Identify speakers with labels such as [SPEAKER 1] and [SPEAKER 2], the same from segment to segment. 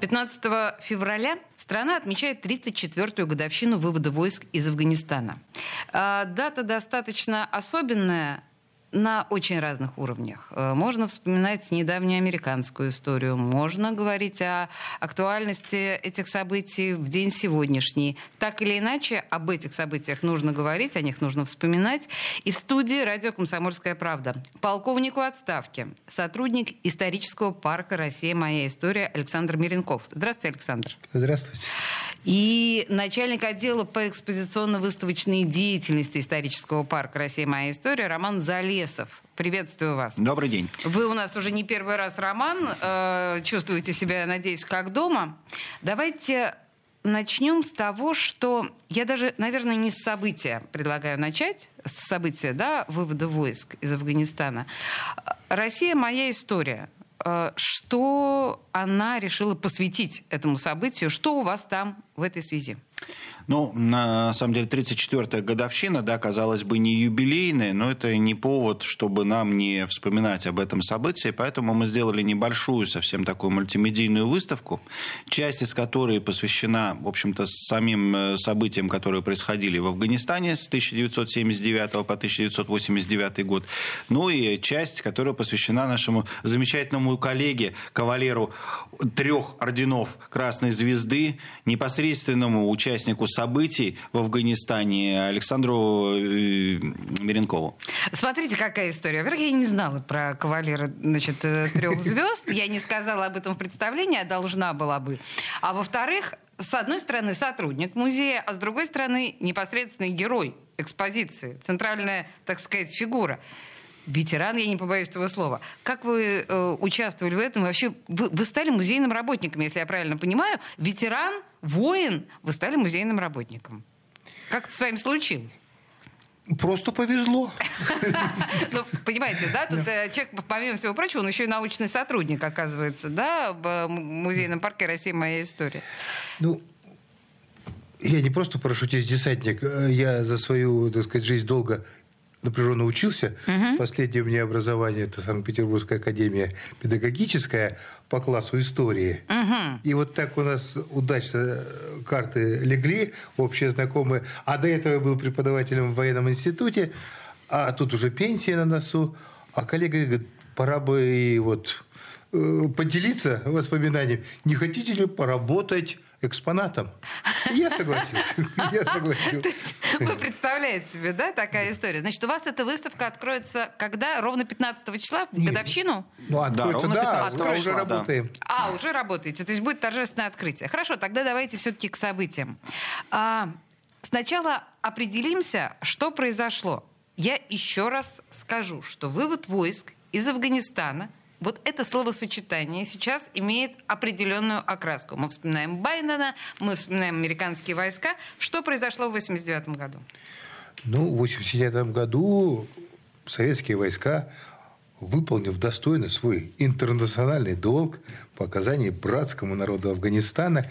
[SPEAKER 1] 15 февраля страна отмечает 34-ю годовщину вывода войск из Афганистана. А, дата достаточно особенная, на очень разных уровнях. Э, можно вспоминать недавнюю американскую историю, можно говорить о актуальности этих событий в день сегодняшний. Так или иначе, об этих событиях нужно говорить, о них нужно вспоминать. И в студии радио «Комсомольская правда» полковнику отставки, сотрудник исторического парка «Россия. Моя история» Александр Миренков. Здравствуйте, Александр.
[SPEAKER 2] Здравствуйте.
[SPEAKER 1] И начальник отдела по экспозиционно-выставочной деятельности исторического парка «Россия. Моя история» Роман Зали Лесов. Приветствую вас.
[SPEAKER 3] Добрый день.
[SPEAKER 1] Вы у нас уже не первый раз, Роман. Э, чувствуете себя, надеюсь, как дома. Давайте начнем с того, что я даже, наверное, не с события предлагаю начать, с события, да, вывода войск из Афганистана. Россия моя история. Э, что она решила посвятить этому событию? Что у вас там в этой связи?
[SPEAKER 3] Ну, на самом деле, 34-я годовщина, да, казалось бы, не юбилейная, но это не повод, чтобы нам не вспоминать об этом событии, поэтому мы сделали небольшую, совсем такую мультимедийную выставку, часть из которой посвящена, в общем-то, самим э, событиям, которые происходили в Афганистане с 1979 по 1989 год, ну и часть, которая посвящена нашему замечательному коллеге, кавалеру трех орденов Красной Звезды, непосредственному участнику событий в Афганистане Александру э, Меренкову.
[SPEAKER 1] Смотрите, какая история. Во-первых, я не знала про кавалера значит, э, трех звезд. Я не сказала об этом в представлении, а должна была бы. А во-вторых, с одной стороны, сотрудник музея, а с другой стороны, непосредственный герой экспозиции, центральная, так сказать, фигура ветеран, я не побоюсь этого слова. Как вы э, участвовали в этом? вообще, вы, вы стали музейным работником, если я правильно понимаю. Ветеран, воин, вы стали музейным работником. Как это с вами случилось?
[SPEAKER 2] Просто повезло.
[SPEAKER 1] Ну, понимаете, да, тут э, человек, помимо всего прочего, он еще и научный сотрудник, оказывается, да, в э, музейном парке России «Моя история».
[SPEAKER 2] Ну, я не просто парашютист-десантник, э, я за свою, так сказать, жизнь долго напряженно учился. Угу. Последнее у меня образование это Санкт-Петербургская академия педагогическая по классу истории. Угу. И вот так у нас удачно карты легли, общие знакомые. А до этого я был преподавателем в военном институте, а тут уже пенсия на носу. А коллега говорит, пора бы и вот э, поделиться воспоминаниями. Не хотите ли поработать экспонатом. Я согласился. Я согласился.
[SPEAKER 1] Вы представляете себе, да, такая история? Значит, у вас эта выставка откроется когда? Ровно 15 числа, в годовщину?
[SPEAKER 2] Ну, откроется, да, да уже работаем.
[SPEAKER 1] А, уже работаете. То есть будет торжественное открытие. Хорошо, тогда давайте все-таки к событиям. А, сначала определимся, что произошло. Я еще раз скажу, что вывод войск из Афганистана – вот это словосочетание сейчас имеет определенную окраску. Мы вспоминаем Байдена, мы вспоминаем американские войска. Что произошло в 89 году?
[SPEAKER 2] Ну, в 89 году советские войска, выполнив достойно свой интернациональный долг по оказанию братскому народу Афганистана,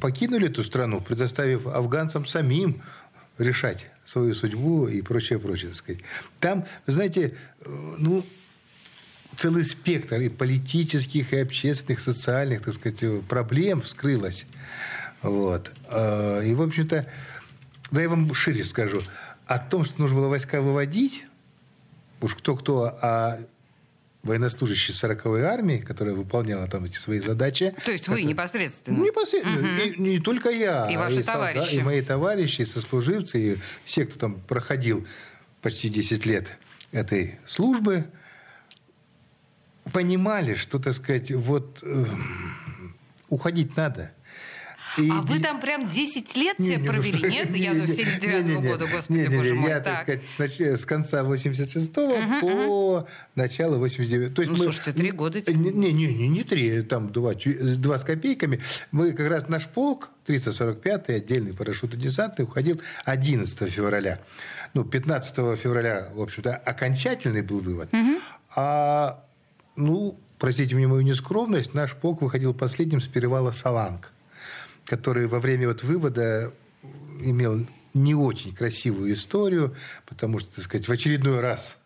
[SPEAKER 2] покинули эту страну, предоставив афганцам самим решать свою судьбу и прочее, прочее, так сказать. Там, знаете, э, ну, целый спектр и политических, и общественных, социальных, так сказать, проблем вскрылось. Вот. А, и, в общем-то, да я вам шире скажу. О том, что нужно было войска выводить, уж кто-кто, а военнослужащие 40-й армии, которая выполняла там эти свои задачи.
[SPEAKER 1] То есть вы непосредственно?
[SPEAKER 2] Непосредственно. Угу. И, не только я.
[SPEAKER 1] И
[SPEAKER 2] а
[SPEAKER 1] ваши
[SPEAKER 2] и
[SPEAKER 1] товарищи.
[SPEAKER 2] Солдат, и мои товарищи, и сослуживцы, и все, кто там проходил почти 10 лет этой службы, понимали, что, так сказать, вот э, уходить надо.
[SPEAKER 1] И, а вы там прям 10 лет все не, провели, не, нет? Не, Я до 79-го года, господи, не, не, боже мой.
[SPEAKER 2] Я, так, так сказать, с, с конца 86-го угу, по угу. начало 89-го.
[SPEAKER 1] То есть ну, мы, слушайте, три года.
[SPEAKER 2] Не, не, не, не, не три, там два, два с копейками. Мы как раз наш полк, 345-й отдельный парашютно-десантный, уходил 11 февраля. Ну, 15 февраля, в общем-то, окончательный был вывод. Угу. А, ну, простите мне мою нескромность, наш полк выходил последним с перевала Саланг, который во время вот вывода имел не очень красивую историю, потому что, так сказать, в очередной раз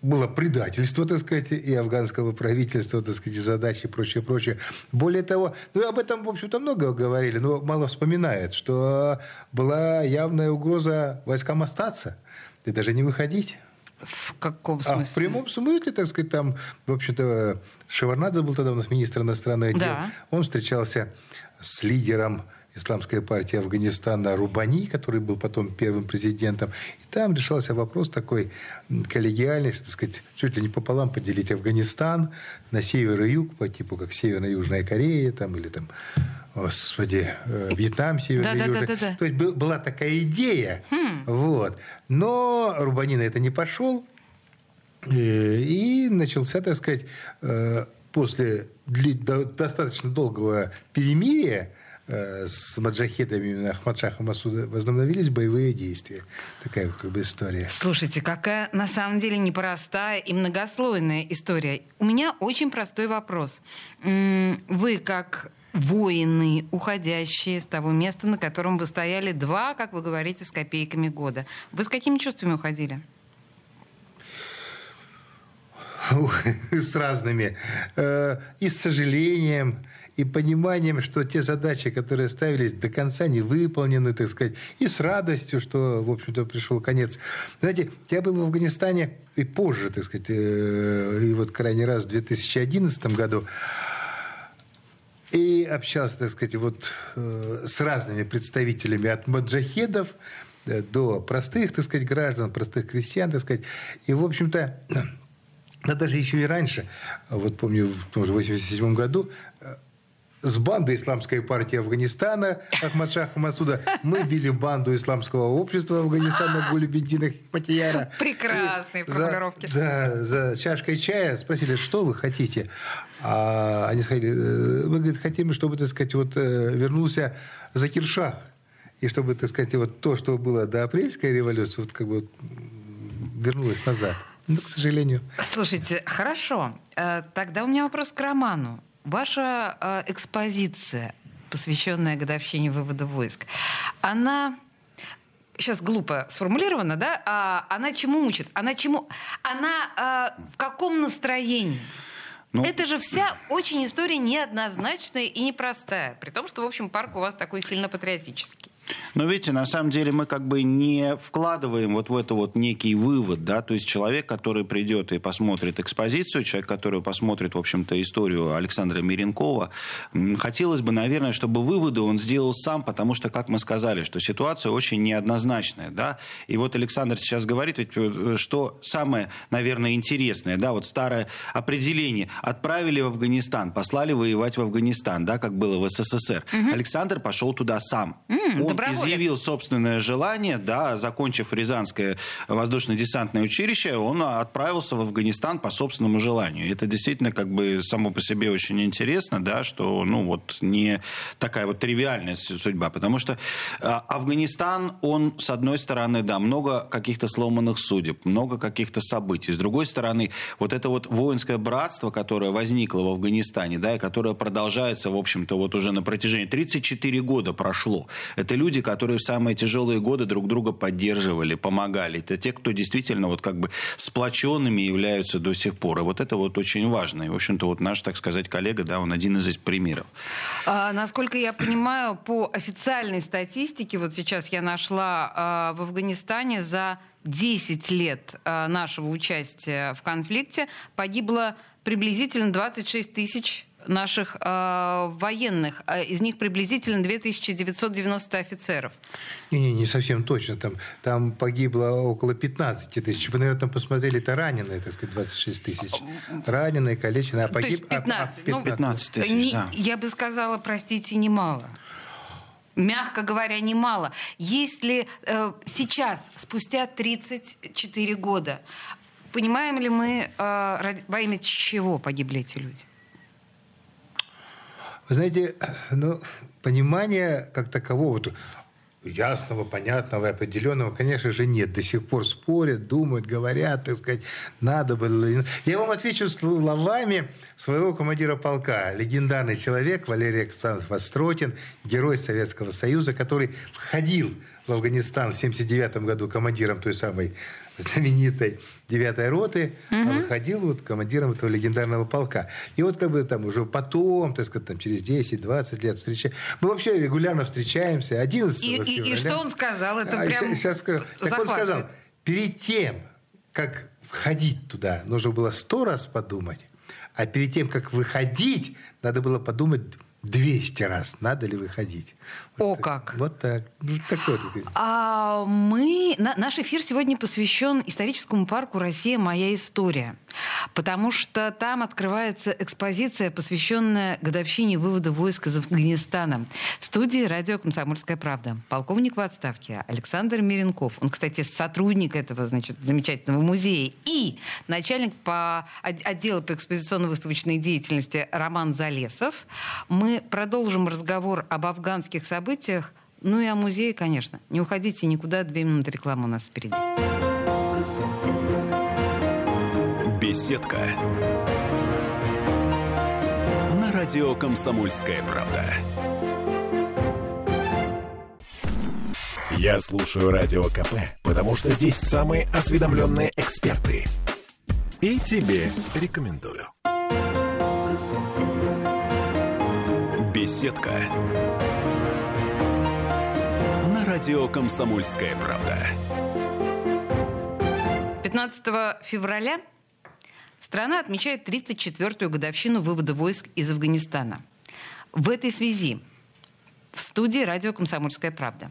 [SPEAKER 2] было предательство, так сказать, и афганского правительства, так сказать, и задачи и прочее, прочее. Более того, ну, об этом, в общем-то, много говорили, но мало вспоминают, что была явная угроза войскам остаться и даже не выходить.
[SPEAKER 1] В каком смысле?
[SPEAKER 2] А в прямом смысле, так сказать, там, в общем-то, Шеварнадзе был тогда у нас министр иностранных дел. Да. Он встречался с лидером исламская партия Афганистана Рубани, который был потом первым президентом. И там решался вопрос такой коллегиальный, что, так сказать, чуть ли не пополам поделить Афганистан на север и юг, по типу как Северно-Южная Корея там, или там Господи, э, Вьетнам, Северный, да, Южный. Да, да, да, да. То есть был, была такая идея. Хм. Вот. Но Рубани на это не пошел. Э, и начался, так сказать, э, после достаточно долгого перемирия с маджахедами именно Ахмадшаха Масуда возобновились боевые действия. Такая вот как бы история.
[SPEAKER 1] Слушайте, какая на самом деле непростая и многослойная история. У меня очень простой вопрос. Вы как воины, уходящие с того места, на котором вы стояли два, как вы говорите, с копейками года. Вы с какими чувствами уходили?
[SPEAKER 2] С разными. Э, и с сожалением, и пониманием, что те задачи, которые ставились, до конца не выполнены, так сказать, и с радостью, что, в общем-то, пришел конец. Знаете, я был в Афганистане и позже, так сказать, э, и вот крайний раз в 2011 году, и общался, так сказать, вот э, с разными представителями от маджахедов э, до простых, так сказать, граждан, простых крестьян, так сказать. И, в общем-то, да даже еще и раньше, вот помню, в том же 87 году с бандой исламской партии Афганистана Ахмад Шаха Масуда. Мы били банду исламского общества Афганистана Гулюбедина Хикматияра.
[SPEAKER 1] Прекрасные формулировки.
[SPEAKER 2] За, да, за чашкой чая спросили, что вы хотите? А они сказали, «Э, мы говорит, хотим, чтобы, так сказать, вот э, вернулся Закиршах. И чтобы, так сказать, вот то, что было до апрельской революции, вот как бы вернулось назад. Но, к сожалению.
[SPEAKER 1] Слушайте, хорошо. Э, тогда у меня вопрос к Роману. Ваша э, экспозиция, посвященная годовщине вывода войск, она сейчас глупо сформулирована, да? А она чему учит? Она чему? Она э, в каком настроении? Ну, это же вся очень история неоднозначная и непростая. При том, что, в общем, парк у вас такой сильно патриотический.
[SPEAKER 3] Но видите, на самом деле мы как бы не вкладываем вот в это вот некий вывод, да, то есть человек, который придет и посмотрит экспозицию, человек, который посмотрит, в общем-то, историю Александра Миренкова, хотелось бы, наверное, чтобы выводы он сделал сам, потому что, как мы сказали, что ситуация очень неоднозначная, да, и вот Александр сейчас говорит, э, что самое, наверное, интересное, да, вот старое определение, отправили в Афганистан, послали воевать в Афганистан, да, как было в СССР. Угу. Александр пошел туда сам. Mm, он изъявил собственное желание, да, закончив Рязанское воздушно-десантное училище, он отправился в Афганистан по собственному желанию. Это действительно как бы само по себе очень интересно, да, что, ну, вот не такая вот тривиальная судьба, потому что а, Афганистан, он, с одной стороны, да, много каких-то сломанных судеб, много каких-то событий. С другой стороны, вот это вот воинское братство, которое возникло в Афганистане, да, и которое продолжается, в общем-то, вот уже на протяжении 34 года прошло. Это люди, люди, которые в самые тяжелые годы друг друга поддерживали, помогали. Это те, кто действительно вот как бы сплоченными являются до сих пор. И вот это вот очень важно. И, в общем-то, вот наш, так сказать, коллега, да, он один из этих примеров.
[SPEAKER 1] А, насколько я понимаю, по официальной статистике, вот сейчас я нашла а, в Афганистане за 10 лет а, нашего участия в конфликте погибло приблизительно 26 тысяч наших э, военных. А из них приблизительно 2990 офицеров.
[SPEAKER 2] Не-не, не совсем точно. Там, там погибло около 15 тысяч. Вы, наверное, там посмотрели, это раненые, так сказать, 26 тысяч. Раненые, калеченные, а погиб...
[SPEAKER 1] То есть 15.
[SPEAKER 2] А, а, 15.
[SPEAKER 1] Ну, 15 тысяч, не, да. Я бы сказала, простите, немало. мягко говоря, немало. Есть ли э, сейчас, спустя 34 года, понимаем ли мы, э, во имя чего погибли эти люди?
[SPEAKER 2] Вы знаете, ну, понимания как такового, ясного, понятного и определенного, конечно же, нет. До сих пор спорят, думают, говорят, так сказать, надо было. Я вам отвечу словами своего командира полка, легендарный человек Валерий Александрович Востротин, герой Советского Союза, который входил в Афганистан в 1979 году командиром той самой знаменитой 9 роты, угу. а выходил вот командиром этого легендарного полка. И вот как бы там уже потом, так сказать, там через 10-20 лет встречаем. Мы вообще регулярно встречаемся. 11
[SPEAKER 1] и,
[SPEAKER 2] февраля.
[SPEAKER 1] И, и что он сказал? Это а, прям
[SPEAKER 2] сейчас скажу. Так он сказал, перед тем, как входить туда, нужно было сто раз подумать, а перед тем, как выходить, надо было подумать 200 раз, надо ли выходить.
[SPEAKER 1] О
[SPEAKER 2] так,
[SPEAKER 1] как!
[SPEAKER 2] Вот так. Ну, такой, такой.
[SPEAKER 1] А мы, на, наш эфир сегодня посвящен историческому парку «Россия. Моя история». Потому что там открывается экспозиция, посвященная годовщине вывода войск из Афганистана. В студии радио «Комсомольская правда». Полковник в отставке Александр Миренков. Он, кстати, сотрудник этого значит, замечательного музея. И начальник по отдела по экспозиционно-выставочной деятельности Роман Залесов. Мы продолжим разговор об афганских событиях ну и о музее, конечно. Не уходите никуда, две минуты рекламы у нас впереди.
[SPEAKER 4] Беседка. На радио «Комсомольская правда». Я слушаю Радио КП, потому что здесь самые осведомленные эксперты. И тебе рекомендую. Беседка радио «Комсомольская правда».
[SPEAKER 1] 15 февраля страна отмечает 34-ю годовщину вывода войск из Афганистана. В этой связи в студии радио «Комсомольская правда»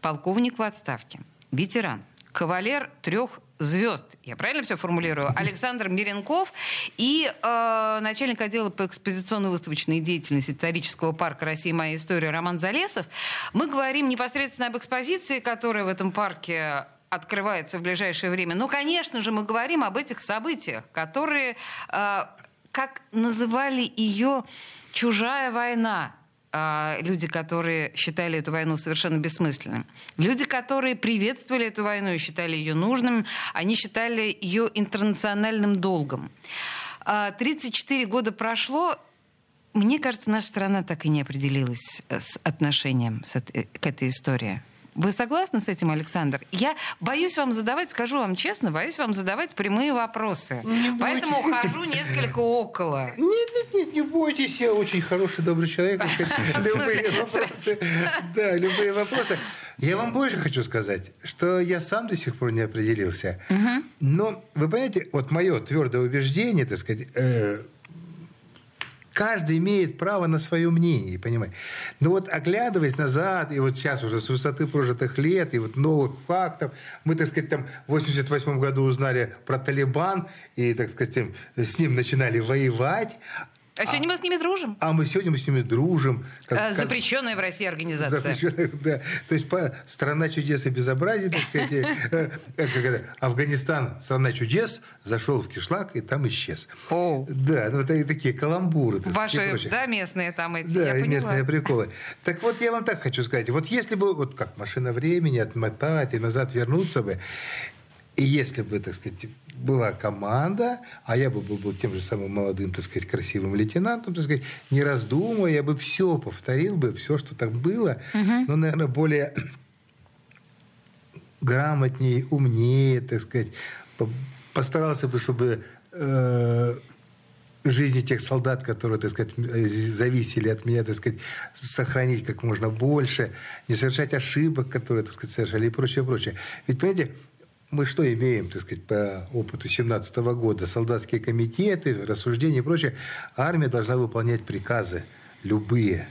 [SPEAKER 1] полковник в отставке, ветеран, кавалер трех звезд, я правильно все формулирую, Александр Миренков и э, начальник отдела по экспозиционно-выставочной деятельности исторического парка «Россия. Моя история» Роман Залесов. Мы говорим непосредственно об экспозиции, которая в этом парке открывается в ближайшее время. Но, конечно же, мы говорим об этих событиях, которые, э, как называли ее, «чужая война», а, люди, которые считали эту войну совершенно бессмысленной. Люди, которые приветствовали эту войну и считали ее нужным, они считали ее интернациональным долгом. 34 а, года прошло, мне кажется, наша страна так и не определилась с отношением к этой истории. Вы согласны с этим, Александр? Я боюсь вам задавать, скажу вам честно, боюсь вам задавать прямые вопросы. Не Поэтому ухожу несколько около.
[SPEAKER 2] Нет, нет, нет, не бойтесь, я очень хороший, добрый человек. Любые вопросы. Да, любые вопросы. Я вам больше хочу сказать, что я сам до сих пор не определился. Но, вы понимаете, вот мое твердое убеждение, так сказать, э, Каждый имеет право на свое мнение, понимаете. Но вот оглядываясь назад, и вот сейчас уже с высоты прожитых лет, и вот новых фактов, мы, так сказать, там в 88 году узнали про Талибан, и, так сказать, с ним начинали воевать,
[SPEAKER 1] а сегодня а, мы с ними дружим.
[SPEAKER 2] А мы сегодня мы с ними дружим.
[SPEAKER 1] Как, а, запрещенная в России организация.
[SPEAKER 2] Запрещенная, да. То есть по, страна чудес и безобразия, так сказать. Э, э, как Афганистан, страна чудес, зашел в кишлак и там исчез.
[SPEAKER 1] О.
[SPEAKER 2] Да, ну это такие каламбуры.
[SPEAKER 1] Ваши, да, местные там эти,
[SPEAKER 2] Да, местные приколы. Так вот, я вам так хочу сказать. Вот если бы, вот как машина времени отмотать и назад вернуться бы, и если бы, так сказать, была команда, а я бы был, был тем же самым молодым, так сказать, красивым лейтенантом, так сказать, не раздумывая, я бы все повторил бы, все, что так было, угу. но, наверное, более грамотнее, умнее, так сказать, постарался бы, чтобы э, жизни тех солдат, которые, так сказать, зависели от меня, так сказать, сохранить как можно больше, не совершать ошибок, которые, так сказать, совершали и прочее, прочее. Ведь, понимаете, мы что имеем, так сказать, по опыту 17 года? Солдатские комитеты, рассуждения и прочее. Армия должна выполнять приказы любые.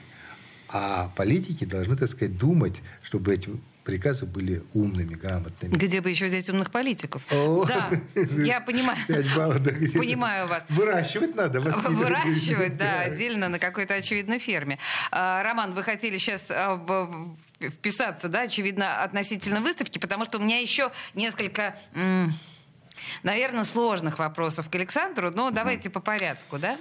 [SPEAKER 2] А политики должны, так сказать, думать, чтобы эти приказы были умными, грамотными.
[SPEAKER 1] Где бы еще взять умных политиков? О, да, я понимаю. Понимаю вас.
[SPEAKER 2] Выращивать надо.
[SPEAKER 1] Выращивать, да, отдельно на какой-то очевидной ферме. А, Роман, вы хотели сейчас а, вписаться, да, очевидно, относительно выставки, потому что у меня еще несколько наверное, сложных вопросов к Александру, но давайте по порядку, да?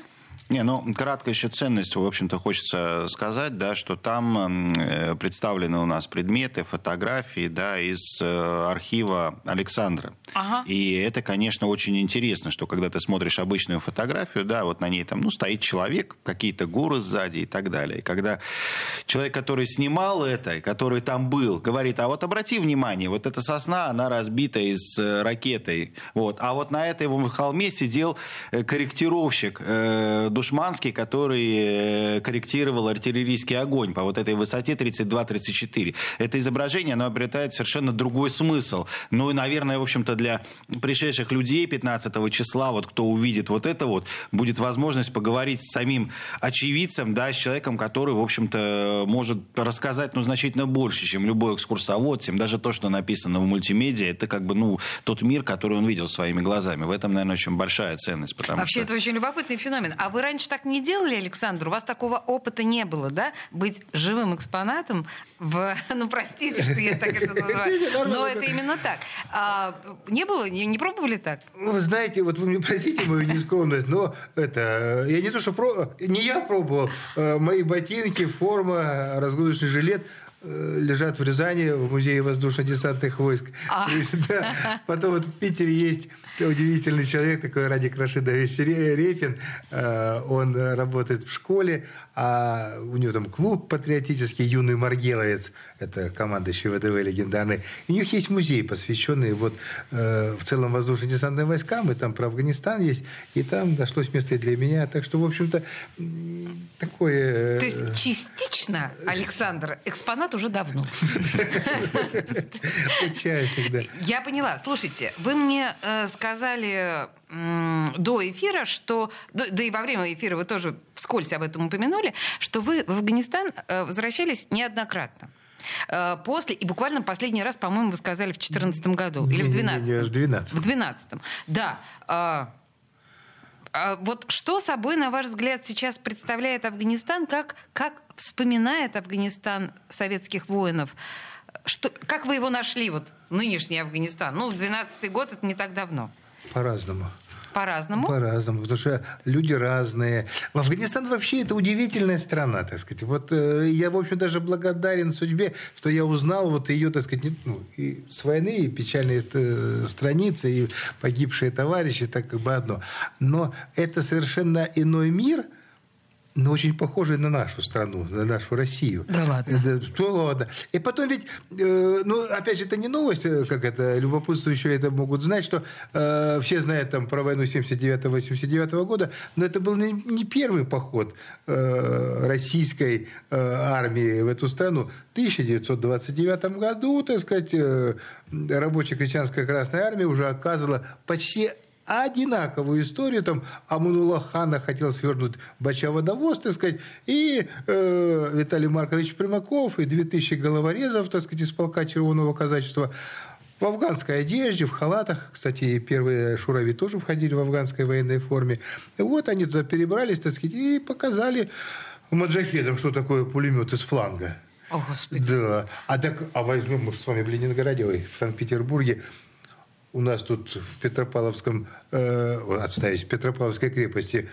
[SPEAKER 3] Не, ну, кратко еще ценность, в общем-то, хочется сказать, да, что там э, представлены у нас предметы, фотографии, да, из э, архива Александра. Ага. И это, конечно, очень интересно, что когда ты смотришь обычную фотографию, да, вот на ней там, ну, стоит человек, какие-то горы сзади и так далее. И когда человек, который снимал это, который там был, говорит, а вот обрати внимание, вот эта сосна, она разбита из э, ракетой, вот, а вот на этой холме сидел корректировщик э, Душманский, который э, корректировал артиллерийский огонь по вот этой высоте 32-34. Это изображение, оно обретает совершенно другой смысл. Ну и, наверное, в общем-то, для пришедших людей 15 числа, вот кто увидит вот это вот, будет возможность поговорить с самим очевидцем, да, с человеком, который, в общем-то, может рассказать, ну, значительно больше, чем любой экскурсовод, чем даже то, что написано в мультимедиа, это как бы, ну, тот мир, который он видел своими глазами. В этом, наверное, очень большая ценность.
[SPEAKER 1] Потому Вообще, что... это очень любопытный феномен. А вы раньше так не делали, Александр? У вас такого опыта не было, да? Быть живым экспонатом в... Ну, простите, что я так это называю. Но это именно так. А, не было? Не, не пробовали так?
[SPEAKER 2] Вы знаете, вот вы мне простите мою нескромность, но это... Я не то, что... Про, не я пробовал. Э, мои ботинки, форма, разгрузочный жилет лежат в Рязани в музее воздушно-десантных войск. А. Есть, да. Потом вот в Питере есть удивительный человек, такой Радик Рашидович Репин. Э, он работает в школе, а у него там клуб патриотический «Юный Маргеловец», это командующий ВДВ легендарный. И у них есть музей, посвященный вот э, в целом воздушно-десантным войскам, и там про Афганистан есть, и там нашлось место и для меня. Так что, в общем-то, такое...
[SPEAKER 1] Э, То есть частично, Александр, экспонат уже давно. Участник, да. Я поняла. Слушайте, вы мне э, сказали до эфира, что, да и во время эфира вы тоже вскользь об этом упомянули, что вы в Афганистан э, возвращались неоднократно. Э, после, и буквально последний раз, по-моему, вы сказали в 2014 году. Или в 2012?
[SPEAKER 2] В 2012.
[SPEAKER 1] В 2012. Да. А, а вот что собой, на ваш взгляд, сейчас представляет Афганистан? Как, как вспоминает Афганистан советских воинов? Что, как вы его нашли, вот нынешний Афганистан? Ну, 12 год, это не так давно.
[SPEAKER 2] По-разному.
[SPEAKER 1] По-разному?
[SPEAKER 2] По-разному, потому что люди разные. В Афганистан вообще это удивительная страна, так сказать. Вот э, я, в общем, даже благодарен судьбе, что я узнал вот ее, так сказать, не, ну, и с войны, и печальные э, страницы, и погибшие товарищи, так как бы одно. Но это совершенно иной мир – но очень похожие на нашу страну, на нашу Россию.
[SPEAKER 1] Да ладно. Да,
[SPEAKER 2] то ладно. И потом ведь, э, ну, опять же, это не новость, э, как это, любопытствующие это могут знать, что э, все знают там про войну 79-89 года, но это был не, не первый поход э, российской э, армии в эту страну. В 1929 году, так сказать, э, рабочая крестьянская Красная Армия уже оказывала почти одинаковую историю. Там Амунула Хана хотел свернуть бача-водовоз, так сказать, и э, Виталий Маркович Примаков, и 2000 головорезов, так сказать, из полка Червоного казачества в афганской одежде, в халатах. Кстати, первые шурави тоже входили в афганской военной форме. Вот они туда перебрались, так сказать, и показали маджахедам, что такое пулемет из фланга.
[SPEAKER 1] О, Господи.
[SPEAKER 2] Да. А так, а возьмем мы с вами в Ленинграде, ой, в Санкт-Петербурге у нас тут в Петропавловском, э, отставить, в Петропавловской крепости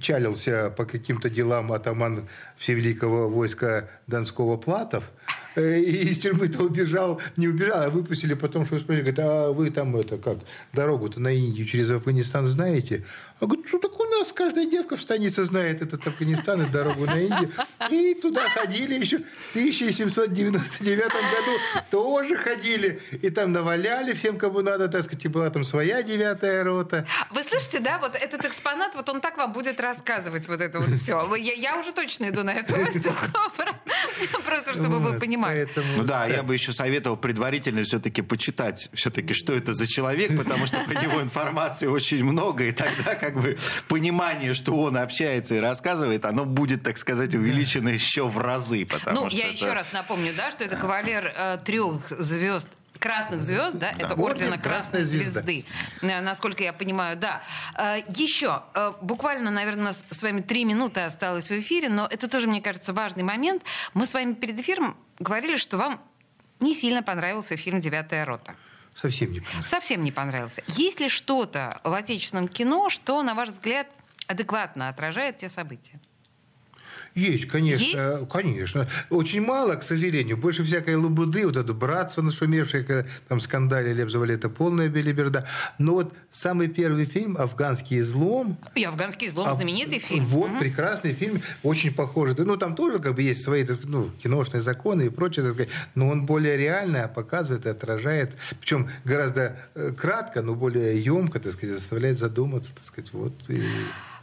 [SPEAKER 2] чалился по каким-то делам атаман Всевеликого войска Донского Платов – Э, и из тюрьмы-то убежал, не убежал, а выпустили потом, что спросили, говорят, а вы там это как, дорогу-то на Индию через Афганистан знаете? А говорит, ну так у нас каждая девка в станице знает этот Афганистан и дорогу на Индию. И туда ходили еще в 1799 году, тоже ходили. И там наваляли всем, кому надо, так сказать, и была там своя девятая рота.
[SPEAKER 1] Вы слышите, да, вот этот экспонат, вот он так вам будет рассказывать вот это вот все. Я, я уже точно иду на эту просто чтобы вы понимали
[SPEAKER 3] Ну да, я бы еще советовал предварительно все-таки почитать, все-таки, что это за человек, потому что про него информации очень много, и тогда как бы понимание, что он общается и рассказывает, оно будет, так сказать, увеличено еще в разы. Потому
[SPEAKER 1] Ну,
[SPEAKER 3] что
[SPEAKER 1] я
[SPEAKER 3] это-
[SPEAKER 1] еще раз напомню, да, что это кавалер э, трех звезд красных звезд, да, это ордена
[SPEAKER 2] Орден
[SPEAKER 1] Красной
[SPEAKER 2] Красной Звезды.
[SPEAKER 1] Звезды, Э, насколько я понимаю, да. Э, Еще, э, буквально, наверное, у нас с вами три минуты осталось в эфире, но это тоже, мне кажется, важный момент. Мы с вами перед эфиром говорили, что вам не сильно понравился фильм «Девятая рота».
[SPEAKER 2] Совсем не понятно.
[SPEAKER 1] Совсем не понравился. Есть ли что-то в отечественном кино, что, на ваш взгляд, адекватно отражает те события?
[SPEAKER 2] Есть, конечно.
[SPEAKER 1] Есть?
[SPEAKER 2] Конечно. Очень мало, к сожалению. Больше всякой лабуды, вот это братство нашумевшее, когда там скандалили, обзывали это полная белиберда. Но вот самый первый фильм «Афганский излом»,
[SPEAKER 1] И «Афганский излом»
[SPEAKER 2] А,
[SPEAKER 1] знаменитый фильм.
[SPEAKER 2] Вот,
[SPEAKER 1] Мгм.
[SPEAKER 2] прекрасный фильм, очень похожий. Ну, там тоже как бы есть свои так ну, киношные законы и прочее, так но он более реально показывает и отражает, причем гораздо э, кратко, но более емко, так сказать, заставляет задуматься, так сказать, вот. И...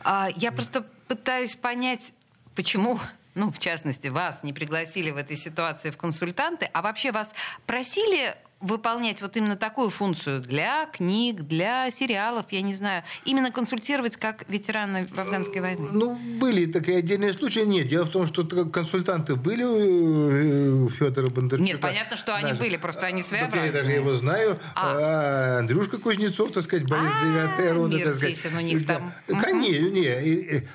[SPEAKER 1] А, я просто пытаюсь понять, почему, ну, в частности, вас не пригласили в этой ситуации в консультанты, а вообще вас просили выполнять вот именно такую функцию для книг, для сериалов, я не знаю, именно консультировать как ветерана афганской войны?
[SPEAKER 2] Ну, были такие отдельные случаи. Нет, дело в том, что консультанты были у Федора Бондарчука.
[SPEAKER 1] Нет, понятно, что они были, просто они
[SPEAKER 2] Так Я
[SPEAKER 1] своеобразные.
[SPEAKER 2] даже его знаю.
[SPEAKER 1] А.
[SPEAKER 2] А, Андрюшка Кузнецов, так сказать, боец
[SPEAKER 1] А,
[SPEAKER 2] девятой роты.
[SPEAKER 1] мир
[SPEAKER 2] так сказать.
[SPEAKER 1] у них там.
[SPEAKER 2] Конечно, не.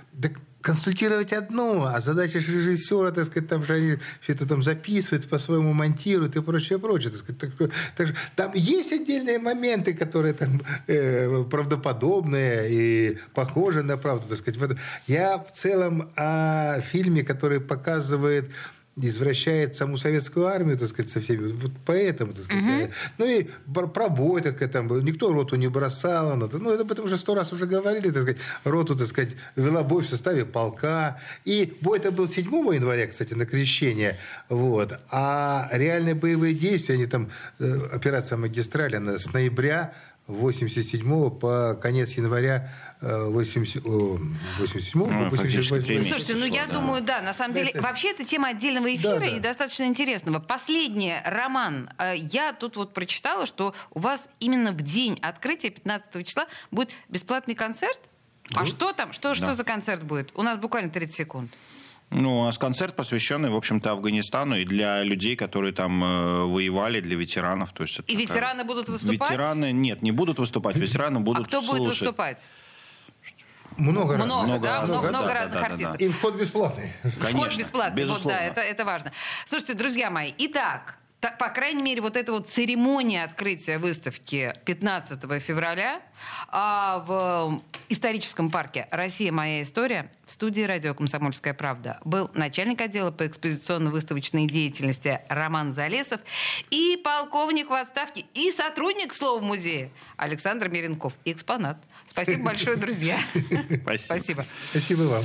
[SPEAKER 2] Консультировать одно, а задача режиссера, так сказать, там же они все это там записывают, по-своему монтируют и прочее, прочее. Так сказать. Так, так там есть отдельные моменты, которые там э, правдоподобные и похожи на правду, так сказать. Я в целом о фильме, который показывает извращает саму советскую армию, так сказать, со всеми. Вот поэтому, так сказать. я- Ну и про, про бой, так сказать, там, был. никто роту не бросал. Это- ну, это этом уже сто раз уже говорили, так сказать. Роту, так сказать, вела бой в составе полка. И бой это был 7 января, кстати, на крещение. Вот. А реальные боевые действия, они там, э, операция «Магистраль», она с ноября 87 по конец января э, 80, о, 87
[SPEAKER 3] Ну, фактически
[SPEAKER 2] 88.
[SPEAKER 3] три месяца.
[SPEAKER 1] Слушайте, ну я
[SPEAKER 3] да.
[SPEAKER 1] думаю, да, на самом деле,
[SPEAKER 2] Это-
[SPEAKER 1] вообще это тема отдельного эфира
[SPEAKER 2] Да, да.
[SPEAKER 1] и достаточно интересного. Последний роман. Э, Я тут вот прочитала, что у вас именно в день открытия 15 числа будет бесплатный концерт. А что там? Что, что за концерт будет? У нас буквально 30 секунд.
[SPEAKER 3] Ну, у нас концерт, посвященный, в общем-то, Афганистану и для людей, которые там э, воевали, для ветеранов. То есть это
[SPEAKER 1] И
[SPEAKER 3] такая-
[SPEAKER 1] ветераны будут выступать?
[SPEAKER 3] Ветераны, нет, не будут выступать, ветераны
[SPEAKER 1] А
[SPEAKER 3] будут
[SPEAKER 1] кто будет
[SPEAKER 3] слушать.
[SPEAKER 1] выступать?
[SPEAKER 2] Много, раз.
[SPEAKER 1] Много,
[SPEAKER 3] Много
[SPEAKER 1] да?
[SPEAKER 3] разных,
[SPEAKER 1] Много,
[SPEAKER 3] да,
[SPEAKER 1] много
[SPEAKER 3] да,
[SPEAKER 1] разных
[SPEAKER 3] да, да,
[SPEAKER 1] артистов.
[SPEAKER 3] да.
[SPEAKER 2] И вход бесплатный.
[SPEAKER 1] Вход
[SPEAKER 3] Конечно,
[SPEAKER 1] бесплатный. Вот,
[SPEAKER 3] безусловно.
[SPEAKER 1] да, это, это важно. Слушайте, друзья мои, итак, по крайней мере, вот эта вот церемония открытия выставки 15 февраля а, в историческом парке «Россия. Моя история» в студии радио «Комсомольская правда» был начальник отдела по экспозиционно-выставочной деятельности Роман Залесов и полковник в отставке и сотрудник, к слову, музея Александр Миренков. И экспонат. Спасибо большое, друзья.
[SPEAKER 3] Спасибо.
[SPEAKER 1] Спасибо.
[SPEAKER 2] Спасибо вам.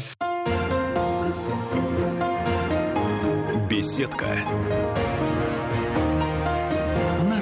[SPEAKER 4] Беседка.